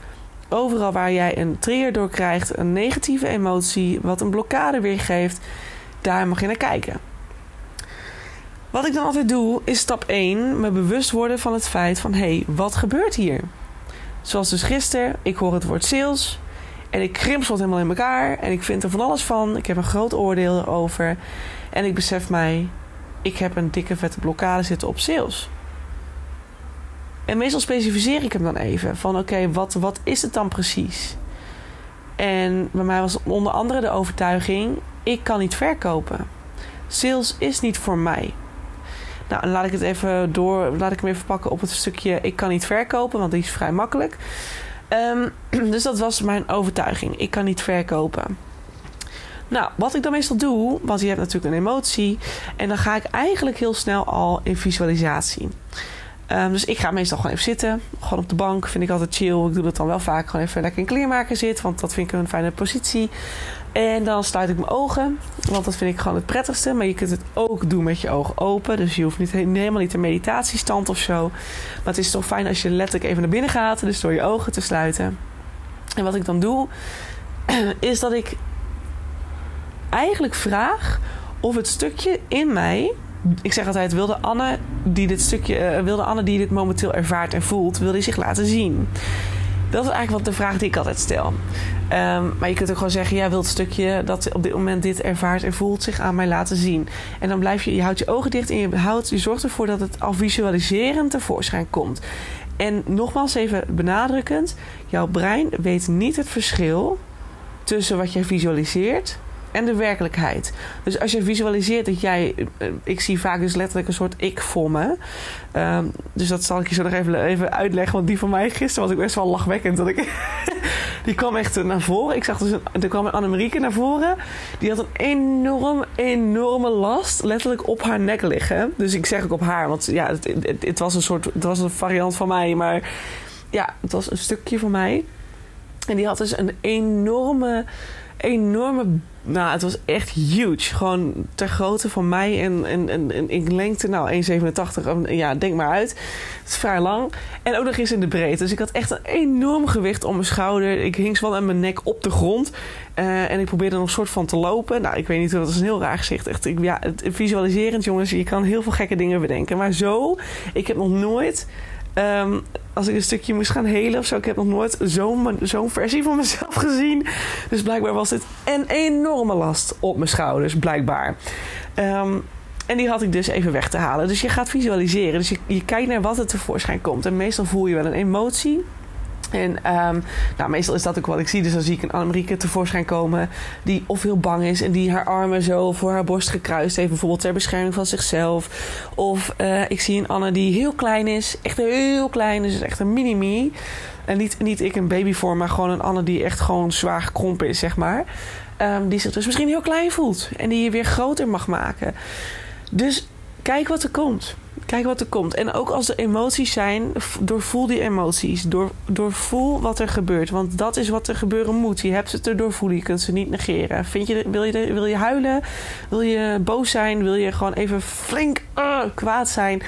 S1: overal waar jij een trigger door krijgt, een negatieve emotie, wat een blokkade weergeeft, daar mag je naar kijken. Wat ik dan altijd doe, is stap 1 me bewust worden van het feit van hé, hey, wat gebeurt hier? Zoals dus gisteren, ik hoor het woord sales en ik krimsel het helemaal in elkaar en ik vind er van alles van. Ik heb een groot oordeel erover en ik besef mij, ik heb een dikke vette blokkade zitten op sales. En meestal specificeer ik hem dan even van oké, wat, wat is het dan precies? En bij mij was onder andere de overtuiging, ik kan niet verkopen. Sales is niet voor mij. Nou, laat ik het even door. Laat ik hem even pakken op het stukje. Ik kan niet verkopen, want die is vrij makkelijk. Um, dus dat was mijn overtuiging. Ik kan niet verkopen. Nou, wat ik dan meestal doe, want je hebt natuurlijk een emotie. En dan ga ik eigenlijk heel snel al in visualisatie. Um, dus ik ga meestal gewoon even zitten. Gewoon op de bank. Vind ik altijd chill. Ik doe dat dan wel vaak. Gewoon even lekker in kleermaker zitten. Want dat vind ik een fijne positie. En dan sluit ik mijn ogen, want dat vind ik gewoon het prettigste. Maar je kunt het ook doen met je ogen open. Dus je hoeft niet, helemaal niet een meditatiestand of zo. Maar het is toch fijn als je letterlijk even naar binnen gaat. Dus door je ogen te sluiten. En wat ik dan doe, is dat ik eigenlijk vraag of het stukje in mij. Ik zeg altijd, wilde Anne die dit stukje, uh, wilde Anne die dit momenteel ervaart en voelt, wil die zich laten zien? Dat is eigenlijk wat de vraag die ik altijd stel. Um, maar je kunt ook gewoon zeggen: jij wilt stukje dat op dit moment dit ervaart en voelt zich aan mij laten zien. En dan blijf je, je houdt je ogen dicht en je, houdt, je zorgt ervoor dat het al visualiserend tevoorschijn komt. En nogmaals even benadrukkend: jouw brein weet niet het verschil tussen wat jij visualiseert en de werkelijkheid. Dus als je visualiseert dat jij, eh, ik zie vaak dus letterlijk een soort ik voor me. Ehm, dus dat zal ik je zo nog even, even uitleggen. Want die van mij gisteren was ik best wel lachwekkend. Dat ik, die kwam echt naar voren. Ik zag dus, er kwam een Annemarieke naar voren. Die had een enorm, enorme last letterlijk op haar nek liggen. Dus ik zeg ook op haar, want ja, het, het, het was een soort, het was een variant van mij. Maar ja, het was een stukje van mij. En die had dus een enorme, enorme nou, het was echt huge. Gewoon ter grootte van mij en, en, en, in lengte, nou 1,87. Ja, denk maar uit. Het is vrij lang. En ook nog eens in de breedte. Dus ik had echt een enorm gewicht om mijn schouder. Ik hing zowel aan mijn nek op de grond. Uh, en ik probeerde nog een soort van te lopen. Nou, ik weet niet, dat is een heel raar gezicht. Echt, ik, ja, visualiserend, jongens. Je kan heel veel gekke dingen bedenken. Maar zo, ik heb nog nooit Um, als ik een stukje moest gaan helen of zo. Ik heb nog nooit zo'n versie van mezelf gezien. Dus blijkbaar was dit een enorme last op mijn schouders, blijkbaar. Um, En die had ik dus even weg te halen. Dus je gaat visualiseren. Dus je, je kijkt naar wat er tevoorschijn komt. En meestal voel je wel een emotie. En um, nou, meestal is dat ook wat ik zie. Dus dan zie ik een Annemieke tevoorschijn komen. Die of heel bang is. En die haar armen zo voor haar borst gekruist heeft. Bijvoorbeeld ter bescherming van zichzelf. Of uh, ik zie een Anne die heel klein is. Echt heel klein. Dus echt een mini-me. En niet, niet ik een babyvorm. Maar gewoon een Anne die echt gewoon zwaar gekrompen is, zeg maar. Um, die zich dus misschien heel klein voelt. En die je weer groter mag maken. Dus kijk wat er komt. Kijk wat er komt. En ook als er emoties zijn, doorvoel die emoties. Door, doorvoel wat er gebeurt. Want dat is wat er gebeuren moet. Je hebt het er doorvoelen. Je kunt ze niet negeren. Vind je, wil, je, wil je huilen? Wil je boos zijn? Wil je gewoon even flink uh, kwaad zijn?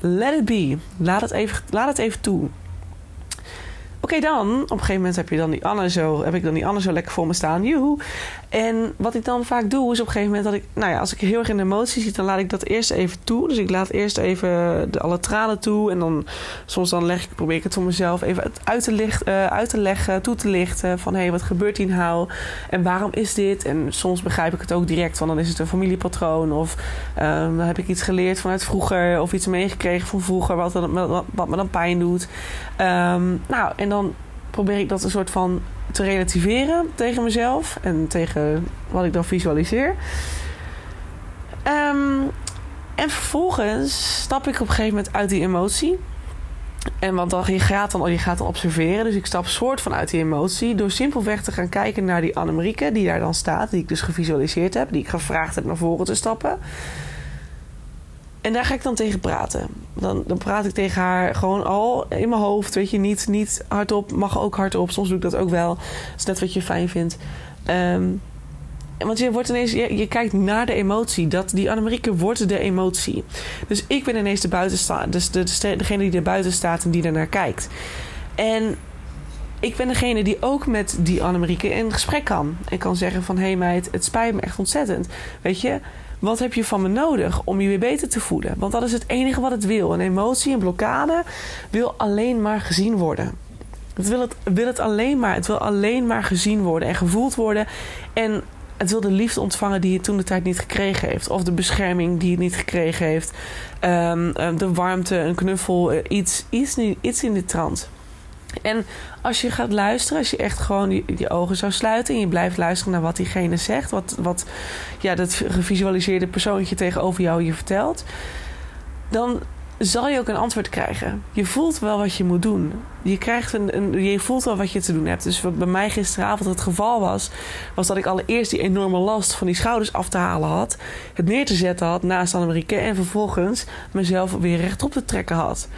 S1: Let it be. Laat het even, laat het even toe. Oké, dan, op een gegeven moment heb je dan die Anne zo, heb ik dan die Anne zo lekker voor me staan. Joehoe. En wat ik dan vaak doe, is op een gegeven moment dat ik, nou ja, als ik heel erg in emotie zit, dan laat ik dat eerst even toe. Dus ik laat eerst even de, alle tranen toe. En dan soms dan leg ik, probeer ik het voor mezelf even uit te, licht, uh, uit te leggen, toe te lichten. Van hé, hey, wat gebeurt hier nou? En waarom is dit? En soms begrijp ik het ook direct, want dan is het een familiepatroon. Of um, dan heb ik iets geleerd vanuit vroeger. Of iets meegekregen van vroeger, wat, wat, wat me dan pijn doet. Um, nou, en dan probeer ik dat een soort van te relativeren tegen mezelf en tegen wat ik dan visualiseer. Um, en vervolgens stap ik op een gegeven moment uit die emotie. En want dan, je, gaat dan, je gaat dan observeren. Dus ik stap soort van uit die emotie. Door simpelweg te gaan kijken naar die Annemarieke die daar dan staat. Die ik dus gevisualiseerd heb. Die ik gevraagd heb naar voren te stappen. En daar ga ik dan tegen praten. Dan, dan praat ik tegen haar gewoon al in mijn hoofd. Weet je, niet, niet hardop. Mag ook hardop. Soms doe ik dat ook wel. Dat is net wat je fijn vindt. Um, want je, wordt ineens, je, je, kijkt naar de emotie. Dat, die Annemarieke wordt de emotie. Dus ik ben ineens de buitenstaander. Dus de, de, degene die er buiten staat en die daarnaar kijkt. En ik ben degene die ook met die Annemarieke in gesprek kan. En kan zeggen van... Hé hey meid, het spijt me echt ontzettend. Weet je... Wat heb je van me nodig om je weer beter te voelen? Want dat is het enige wat het wil. Een emotie, een blokkade wil alleen maar gezien worden. Het wil het, wil het alleen maar. Het wil alleen maar gezien worden en gevoeld worden. En het wil de liefde ontvangen die het toen de tijd niet gekregen heeft. Of de bescherming die het niet gekregen heeft. Um, de warmte, een knuffel, eh, iets, iets, iets in de trant. En als je gaat luisteren, als je echt gewoon die, ogen zou sluiten en je blijft luisteren naar wat diegene zegt, wat, wat ja, dat gevisualiseerde persoontje tegenover jou je vertelt, dan zal je ook een antwoord krijgen. Je voelt wel wat je moet doen. Je, krijgt een, een, je voelt wel wat je te doen hebt. Dus wat bij mij gisteravond het geval was, was dat ik allereerst die enorme last van die schouders af te halen had, het neer te zetten had naast Annemarie en vervolgens mezelf weer rechtop te trekken had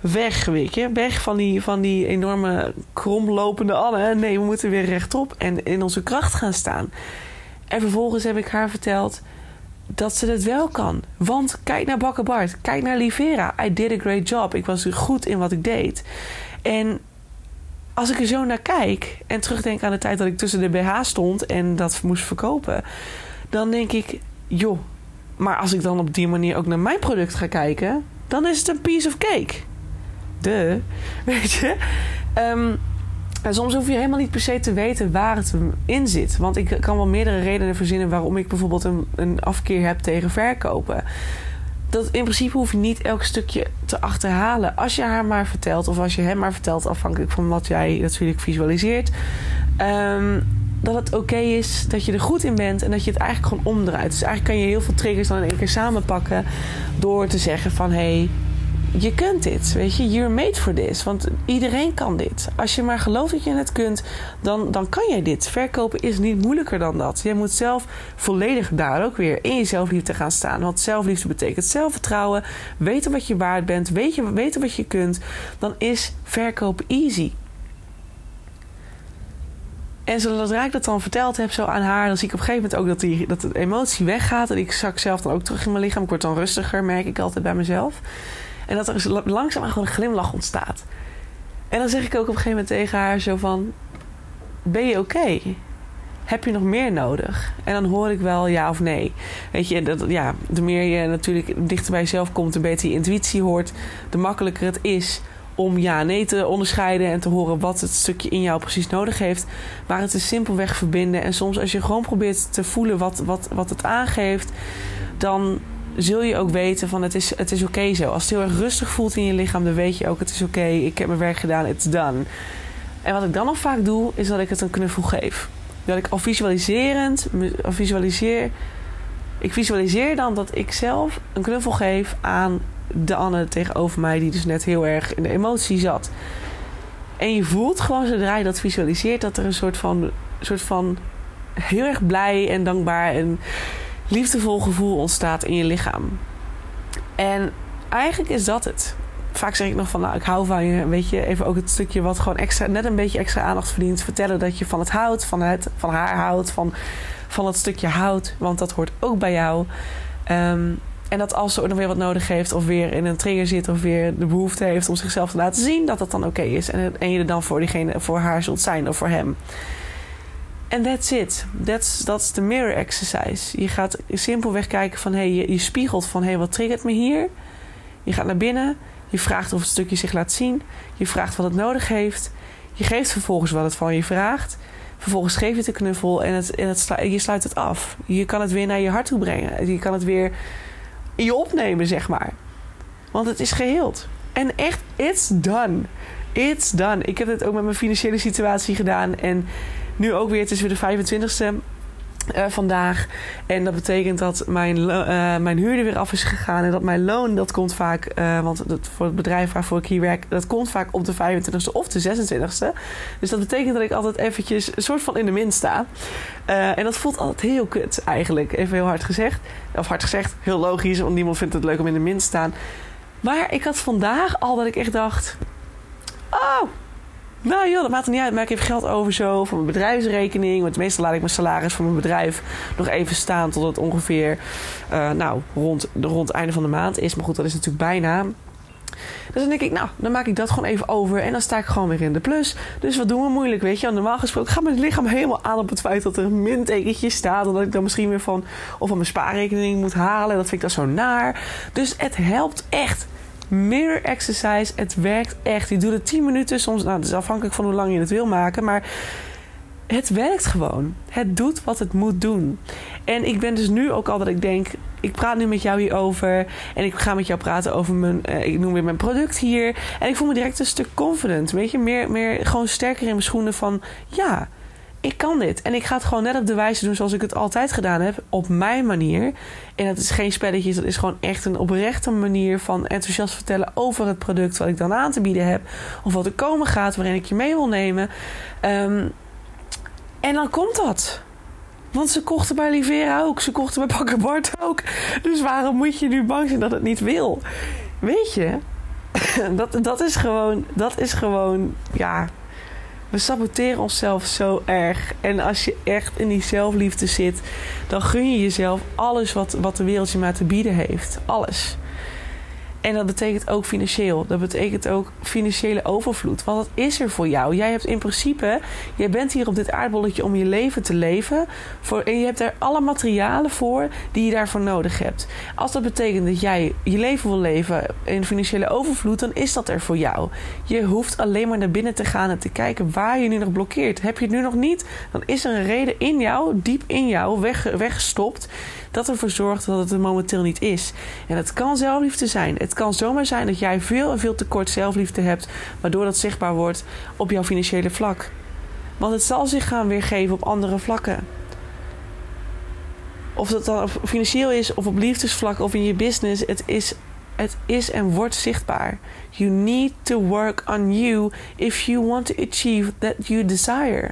S1: weg, weet je. Weg van die, van die enorme kromlopende Anne. Nee, we moeten weer rechtop en in onze kracht gaan staan. En vervolgens heb ik haar verteld dat ze het wel kan. Want kijk naar Bakkenbart, kijk naar Livera. I did a great job. Ik was goed in wat ik deed. En als ik er zo naar kijk en terugdenk aan de tijd dat ik tussen de BH stond en dat moest verkopen, dan denk ik, joh, maar als ik dan op die manier ook naar mijn product ga kijken, dan is het een piece of cake de. Weet je? Um, en soms hoef je helemaal niet per se te weten waar het in zit. Want ik kan wel meerdere redenen verzinnen waarom ik bijvoorbeeld een, een afkeer heb tegen verkopen. Dat in principe hoef je niet elk stukje te achterhalen. Als je haar maar vertelt, of als je hem maar vertelt, afhankelijk van wat jij natuurlijk visualiseert. Um, dat het oké is, dat je er goed in bent en dat je het eigenlijk gewoon omdraait. Dus eigenlijk kan je heel veel triggers dan in één keer samenpakken door te zeggen van hé, hey, je kunt dit, weet je, you're made for this. Want iedereen kan dit. Als je maar gelooft dat je het kunt, dan, dan kan jij dit. Verkopen is niet moeilijker dan dat. Jij moet zelf volledig daar ook weer in je zelfliefde gaan staan. Want zelfliefde betekent zelfvertrouwen, weten wat je waard bent, weten wat je kunt. Dan is verkopen easy. En zodra ik dat dan verteld heb zo aan haar, dan zie ik op een gegeven moment ook dat, die, dat de emotie weggaat. En ik zak zelf dan ook terug in mijn lichaam. Ik word dan rustiger, merk ik altijd bij mezelf. En dat er langzaam gewoon een glimlach ontstaat. En dan zeg ik ook op een gegeven moment tegen haar zo van... Ben je oké? Heb je nog meer nodig? En dan hoor ik wel ja of nee. Weet je, dat, ja, de meer je natuurlijk dichter bij jezelf komt... de beter je intuïtie hoort... de makkelijker het is om ja nee te onderscheiden... en te horen wat het stukje in jou precies nodig heeft. Maar het is simpelweg verbinden. En soms als je gewoon probeert te voelen wat, wat, wat het aangeeft... dan zul je ook weten van het is, het is oké zo. Als het heel erg rustig voelt in je lichaam, dan weet je ook het is oké. ik heb mijn werk gedaan, it's done. En wat ik dan nog vaak doe, is dat ik het een knuffel geef. Dat ik al visualiserend, al visualiseer... Ik visualiseer dan dat ik zelf een knuffel geef aan de Anne tegenover mij... die dus net heel erg in de emotie zat. En je voelt gewoon zodra je dat visualiseert... dat er een soort van, soort van heel erg blij en dankbaar... en liefdevol gevoel ontstaat in je lichaam. En eigenlijk is dat het. Vaak zeg ik nog van, nou, ik hou van je. Weet je, even ook het stukje wat gewoon extra, net een beetje extra aandacht verdient. Vertellen dat je van het houdt, van, het, van haar houdt, van, van het stukje houdt. Want dat hoort ook bij jou. Ehm, en dat als ze nog weer wat nodig heeft, of weer in een trigger zit, of weer de behoefte heeft om zichzelf te laten zien, dat dat dan oké is. En, en je er dan voor, diegene, voor haar zult zijn of voor hem. En that's it. That's, that's the mirror exercise. Je gaat simpelweg kijken van... Hey, je, je spiegelt van... Hey, wat triggert me hier? Je gaat naar binnen. Je vraagt of het stukje zich laat zien. Je vraagt wat het nodig heeft. Je geeft vervolgens wat het van je vraagt. Vervolgens geef je het een knuffel en, het, het, je sluit het af. Je kan het weer naar je hart toe brengen. Je kan het weer in je opnemen, zeg maar. Want het is geheeld. En echt, it's done. It's done. Ik heb dit ook met mijn financiële situatie gedaan. En nu ook weer, het is weer de 25ste. Uh, eh, vandaag. En dat betekent dat mijn, uh, mijn huur er weer af is gegaan. En dat mijn loon, dat komt vaak, uh, want dat, voor het bedrijf waarvoor ik hier werk, dat komt vaak op de 25ste of de 26ste. Dus dat betekent dat ik altijd eventjes een soort van in de min sta. en dat voelt altijd heel kut eigenlijk. Even heel hard gezegd. Of hard gezegd, heel logisch, want niemand vindt het leuk om in de min te staan. Maar ik had vandaag al dat ik echt dacht: Oh, nou joh, dat maakt er niet uit. Maar ik heb geld over zo voor mijn bedrijfsrekening. Want meestal laat ik mijn salaris voor mijn bedrijf nog even staan tot het ongeveer uh, nou, rond, rond het einde van de maand is. Maar goed, dat is natuurlijk bijna. Dus dan denk ik, nou, dan maak ik dat gewoon even over. En dan sta ik gewoon weer in de plus. Dus wat doen we moeilijk, weet je? Normaal gesproken gaat mijn lichaam helemaal aan op het feit dat er een mintekentje staat. En dat ik dan misschien weer van, of van mijn spaarrekening moet halen. Dat vind ik dan zo naar. Dus het helpt echt mirror exercise. Het werkt echt. Je doet het 10 minuten. Soms, nou, het is afhankelijk van hoe lang je het wil maken. Maar het werkt gewoon. Het doet wat het moet doen. En ik ben dus nu ook al dat ik denk. Ik praat nu met jou hierover. En ik ga met jou praten over mijn. Uh, ik noem weer mijn product hier. En ik voel me direct een stuk confident. Weet je, meer, meer gewoon sterker in mijn schoenen van. Ja, ik kan dit. En ik ga het gewoon net op de wijze doen zoals ik het altijd gedaan heb. Op mijn manier. En dat is geen spelletjes. Dat is gewoon echt een oprechte manier van enthousiast vertellen over het product wat ik dan aan te bieden heb. Of wat er komen gaat waarin ik je mee wil nemen. Um, en dan komt dat. Want ze kochten bij Livera ook. Ze kochten bij Bakker Bart ook. Dus waarom moet je nu bang zijn dat het niet wil? Weet je? Dat, dat is gewoon... Dat is gewoon... Ja, we saboteren onszelf zo erg. En als je echt in die zelfliefde zit, dan gun je jezelf alles wat, wat de wereld je maar te bieden heeft. Alles. En dat betekent ook financieel. Dat betekent ook financiële overvloed. Want dat is er voor jou. Jij hebt in principe, jij bent hier op dit aardbolletje om je leven te leven. Voor, en je hebt er alle materialen voor die je daarvoor nodig hebt. Als dat betekent dat jij je leven wil leven in financiële overvloed, dan is dat er voor jou. Je hoeft alleen maar naar binnen te gaan en te kijken waar je nu nog blokkeert. Heb je het nu nog niet, dan is er een reden in jou, diep in jou, weg, weggestopt dat ervoor zorgt dat het er momenteel niet is. En het kan zelfliefde zijn. Het kan zomaar zijn dat jij veel en veel te kort zelfliefde hebt, waardoor dat zichtbaar wordt op jouw financiële vlak. Want het zal zich gaan weergeven op andere vlakken. Of dat dan financieel is, of op liefdesvlak, of in je business. Het is, het is en wordt zichtbaar. You need to work on you if you want to achieve that you desire.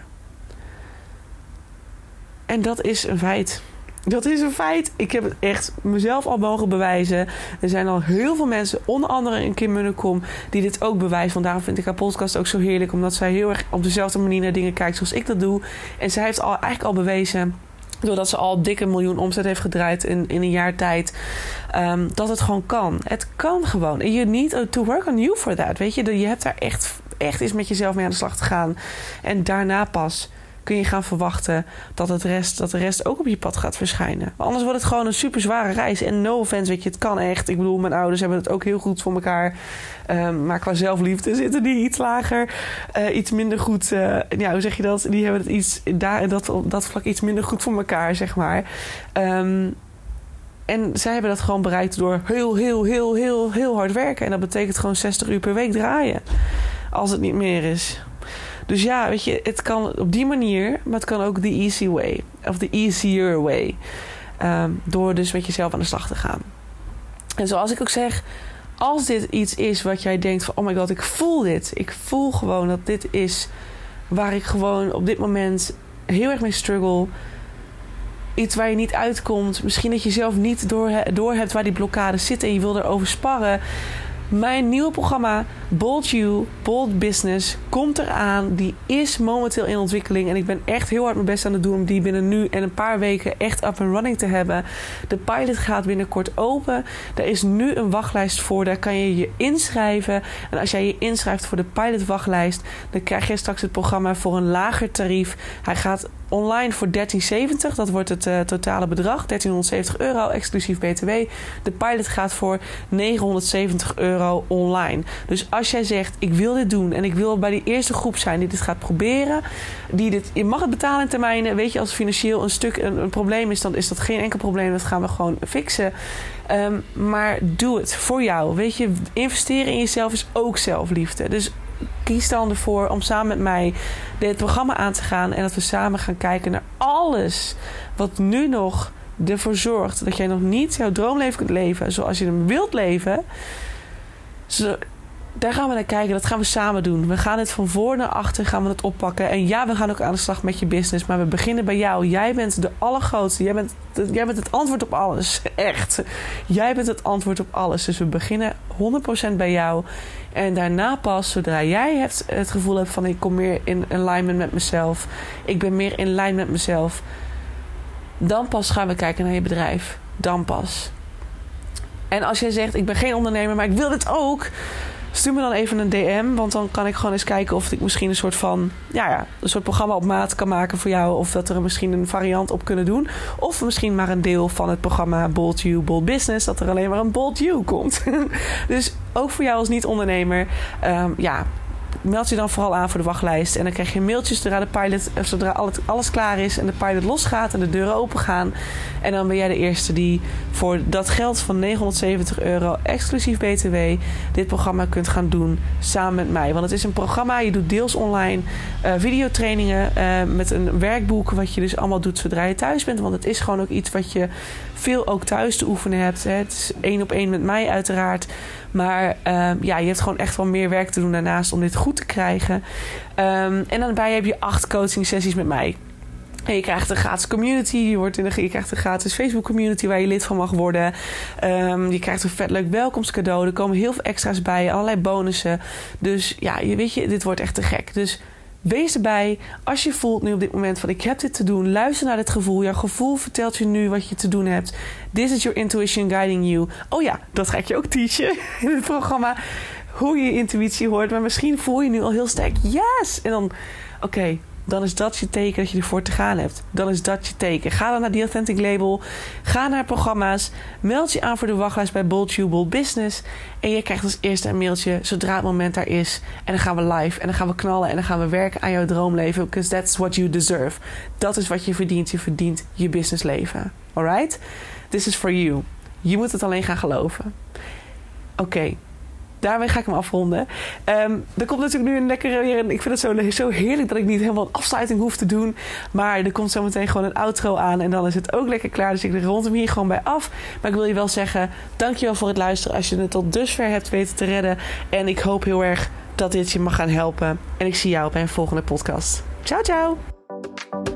S1: En dat is een feit. Dat is een feit. Ik heb het echt mezelf al mogen bewijzen. Er zijn al heel veel mensen, onder andere in Kim Munnekom, die dit ook bewijzen. Want daarom vind ik haar podcast ook zo heerlijk. Omdat zij heel erg op dezelfde manier naar dingen kijkt zoals ik dat doe. En zij heeft al, eigenlijk al bewezen doordat ze al dikke miljoen omzet heeft gedraaid in, in een jaar tijd. Um, dat het gewoon kan. Het kan gewoon. En you need to work on you for that. Weet je, je hebt daar echt, echt eens met jezelf mee aan de slag te gaan. En daarna pas kun je gaan verwachten dat, het rest, dat de rest ook op je pad gaat verschijnen. Anders wordt het gewoon een super zware reis. En no offense, weet je, het kan echt. Ik bedoel, mijn ouders hebben het ook heel goed voor elkaar. Um, maar qua zelfliefde zitten die iets lager, uh, iets minder goed. Uh, ja, hoe zeg je dat? Die hebben het iets daar dat, dat vlak iets minder goed voor elkaar, zeg maar. Um, en zij hebben dat gewoon bereikt door heel, heel, heel, heel, heel hard werken. En dat betekent gewoon 60 uur per week draaien. Als het niet meer is. Dus ja, weet je, het kan op die manier, maar het kan ook de easy way. Of de easier way. Ehm, door dus met jezelf aan de slag te gaan. En zoals ik ook zeg, als dit iets is wat jij denkt van... oh my god, ik voel dit. Ik voel gewoon dat dit is waar ik gewoon op dit moment heel erg mee struggle. Iets waar je niet uitkomt. Misschien dat je zelf niet door, hebt waar die blokkade zit en je wil erover sparren. Mijn nieuwe programma Bold You, Bold Business komt eraan. Die is momenteel in ontwikkeling. En ik ben echt heel hard mijn best aan het doen om die binnen nu en een paar weken echt up and running te hebben. De pilot gaat binnenkort open. Er is nu een wachtlijst voor. Daar kan je je inschrijven. En als jij je inschrijft voor de pilot wachtlijst, dan krijg je straks het programma voor een lager tarief. Hij gaat online voor 1370. Dat wordt het uh, totale bedrag. 1370 euro, exclusief BTW. De pilot gaat voor 970 euro online. Dus als jij zegt, ik wil dit doen... en ik wil bij die eerste groep zijn die dit gaat proberen... Die dit, je mag het betalen in termijnen. Weet je, als financieel een stuk een, probleem is... dan is dat geen enkel probleem. Dat gaan we gewoon fixen. Um, maar doe het voor jou. Weet je, investeren in jezelf is ook zelfliefde. Dus kies dan ervoor om samen met mij dit programma aan te gaan. En dat we samen gaan kijken naar alles wat nu nog ervoor zorgt dat jij nog niet jouw droomleven kunt leven zoals je hem wilt leven. Daar gaan we naar kijken. Dat gaan we samen doen. We gaan het van voor naar achter gaan we het oppakken. En ja, we gaan ook aan de slag met je business. Maar we beginnen bij jou. Jij bent de allergrootste. Jij bent, jij bent het antwoord op alles. Echt. Jij bent het antwoord op alles. Dus we beginnen 100% bij jou. En daarna pas, zodra jij het, het gevoel hebt van ik kom meer in alignment met mezelf. Ik ben meer in lijn met mezelf. Dan pas gaan we kijken naar je bedrijf. Dan pas. En als jij zegt, ik ben geen ondernemer, maar ik wil dit ook Stuur me dan even een DM, want dan kan ik gewoon eens kijken of ik misschien een soort van ja, ja, een soort programma op maat kan maken voor jou. Of dat er misschien een variant op kunnen doen. Of misschien maar een deel van het programma Bold You, Bold Business. Dat er alleen maar een Bold You komt. dus ook voor jou als niet-ondernemer. Um, ja, meld je dan vooral aan voor de wachtlijst. En dan krijg je mailtjes zodra de pilot, eh, zodra alles klaar is en de pilot losgaat en de deuren open gaan. En dan ben jij de eerste die voor dat geld van 970 euro exclusief BTW dit programma kunt gaan doen samen met mij. Want het is een programma, je doet deels online uh, videotrainingen uh, met een werkboek, wat je dus allemaal doet zodra je thuis bent. Want het is gewoon ook iets wat je veel ook thuis te oefenen hebt. Hè. Het is één op één met mij uiteraard. Maar um, ja, je hebt gewoon echt wel meer werk te doen daarnaast om dit goed te krijgen. Um, en daarbij heb je acht coaching sessies met mij. En je krijgt een gratis community. Je, wordt in de, je krijgt een gratis Facebook community waar je lid van mag worden. Um, je krijgt een vet leuk welkomstcadeau. Er komen heel veel extra's bij. Allerlei bonussen. Dus ja, je, weet je, dit wordt echt te gek. Dus Wees erbij als je voelt nu op dit moment van ik heb dit te doen. Luister naar dit gevoel. Jouw gevoel vertelt je nu wat je te doen hebt. This is your intuition guiding you. Oh ja, dat ga ik je ook teachen in het programma. Hoe je intuïtie hoort. Maar misschien voel je nu al heel sterk yes. En dan, oké, dan is dat je teken dat je ervoor te gaan hebt. Dan is dat je teken. Ga dan naar die Authentic Label. Ga naar programma's. Meld je aan voor de wachtlijst bij Bold Bold Business. En je krijgt als eerste een mailtje zodra het moment daar is. En dan gaan we live. En dan gaan we knallen. En dan gaan we werken aan jouw droomleven. Because that's what you deserve. Dat is wat je verdient. Je verdient je businessleven. Alright? This is for you. Je moet het alleen gaan geloven. Oké daarmee ga ik hem afronden. Um, er komt natuurlijk nu een lekkere weer. Ik vind het zo, zo heerlijk dat ik niet helemaal een afsluiting hoef te doen. Maar er komt zometeen gewoon een outro aan. En dan is het ook lekker klaar. Dus ik rond hem hier gewoon bij af. Maar ik wil je wel zeggen: dankjewel voor het luisteren. Als je het tot dusver hebt weten te redden. En ik hoop heel erg dat dit je mag gaan helpen. En ik zie jou bij een volgende podcast. Ciao, ciao.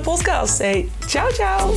S1: podcast. Hey, ciao, ciao.